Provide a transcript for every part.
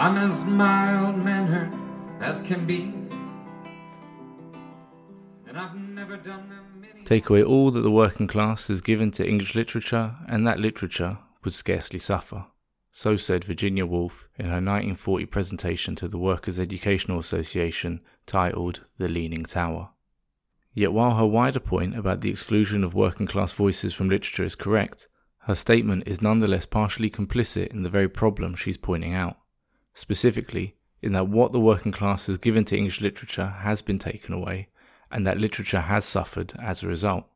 I'm as mild mannered as can be. Take away all that the working class has given to English literature, and that literature would scarcely suffer. So said Virginia Woolf in her 1940 presentation to the Workers' Educational Association titled The Leaning Tower. Yet while her wider point about the exclusion of working class voices from literature is correct, her statement is nonetheless partially complicit in the very problem she's pointing out. Specifically, in that what the working class has given to English literature has been taken away, and that literature has suffered as a result.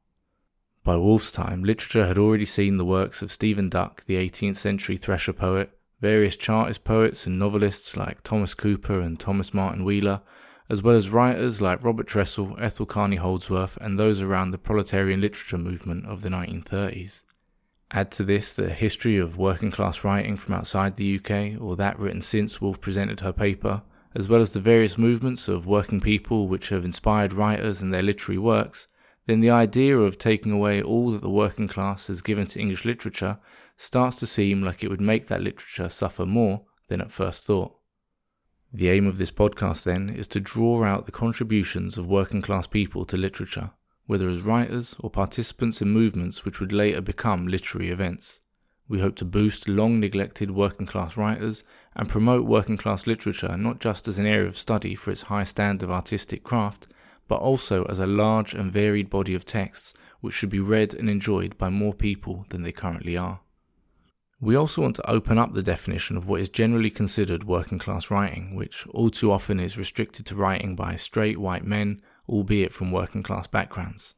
By Woolf's time, literature had already seen the works of Stephen Duck, the 18th century thresher poet, various Chartist poets and novelists like Thomas Cooper and Thomas Martin Wheeler, as well as writers like Robert Tressell, Ethel Carnie Holdsworth, and those around the proletarian literature movement of the 1930s. Add to this the history of working class writing from outside the UK, or that written since Woolf presented her paper, as well as the various movements of working people which have inspired writers and their literary works, then the idea of taking away all that the working class has given to English literature starts to seem like it would make that literature suffer more than at first thought. The aim of this podcast, then, is to draw out the contributions of working class people to literature, whether as writers or participants in movements which would later become literary events. We hope to boost long neglected working class writers and promote working class literature not just as an area of study for its high standard of artistic craft, but also as a large and varied body of texts which should be read and enjoyed by more people than they currently are. We also want to open up the definition of what is generally considered working class writing, which all too often is restricted to writing by straight white men, albeit from working class backgrounds.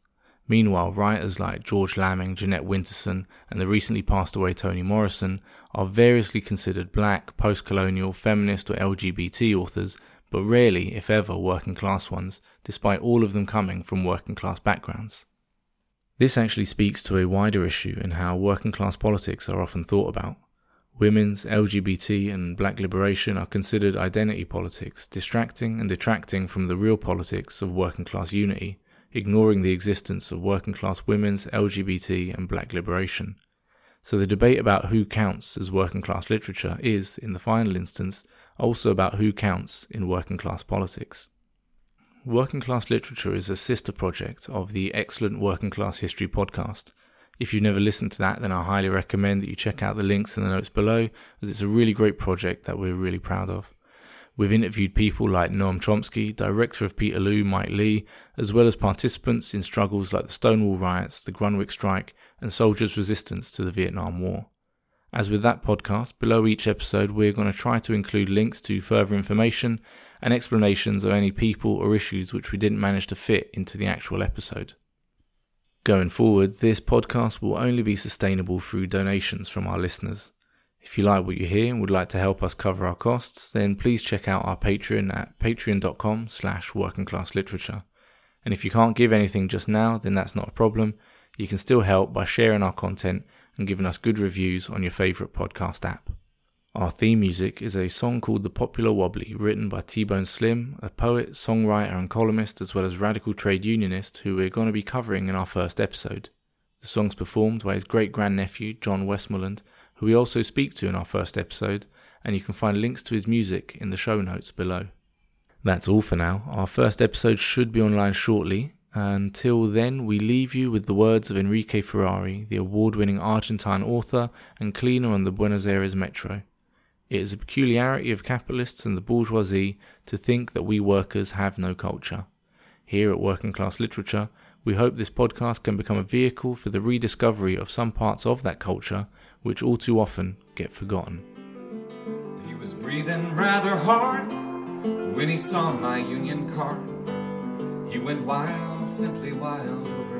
Meanwhile, writers like George Lamming, Jeanette Winterson, and the recently passed away Toni Morrison are variously considered black, post colonial, feminist, or LGBT authors but rarely, if ever, working class ones, despite all of them coming from working class backgrounds. This actually speaks to a wider issue in how working class politics are often thought about. Women's, LGBT, and black liberation are considered identity politics, distracting and detracting from the real politics of working class unity, ignoring the existence of working class women's, LGBT, and black liberation. So the debate about who counts as working class literature is, in the final instance, also about who counts in working class politics. Working Class Literature is a sister project of the excellent Working Class History podcast. If you've never listened to that, then I highly recommend that you check out the links in the notes below, as it's a really great project that we're really proud of. We've interviewed people like Noam Chomsky, director of Peterloo, Mike Leigh, as well as participants in struggles like the Stonewall riots, the Grunwick strike, and soldiers' resistance to the Vietnam War. As with that podcast, below each episode, we're going to try to include links to further information and explanations of any people or issues which we didn't manage to fit into the actual episode. Going forward, this podcast will only be sustainable through donations from our listeners. If you like what you hear and would like to help us cover our costs, then please check out our Patreon at patreon.com slash workingclassliterature. And if you can't give anything just now, then that's not a problem. You can still help by sharing our content and giving us good reviews on your favourite podcast app. Our theme music is a song called The Popular Wobbly, written by T Bone Slim, a poet, songwriter, and columnist, as well as radical trade unionist, who we're going to be covering in our first episode. The song's performed by his great grandnephew, John Westmoreland, who we also speak to in our first episode, and you can find links to his music in the show notes below. That's all for now. Our first episode should be online shortly, until then, we leave you with the words of Enrique Ferrari, the award winning Argentine author and cleaner on the Buenos Aires metro. It is a peculiarity of capitalists and the bourgeoisie to think that we workers have no culture. Here at Working Class Literature, we hope this podcast can become a vehicle for the rediscovery of some parts of that culture which all too often get forgotten. He was breathing rather hard when he saw my union card. He went wild, simply wild over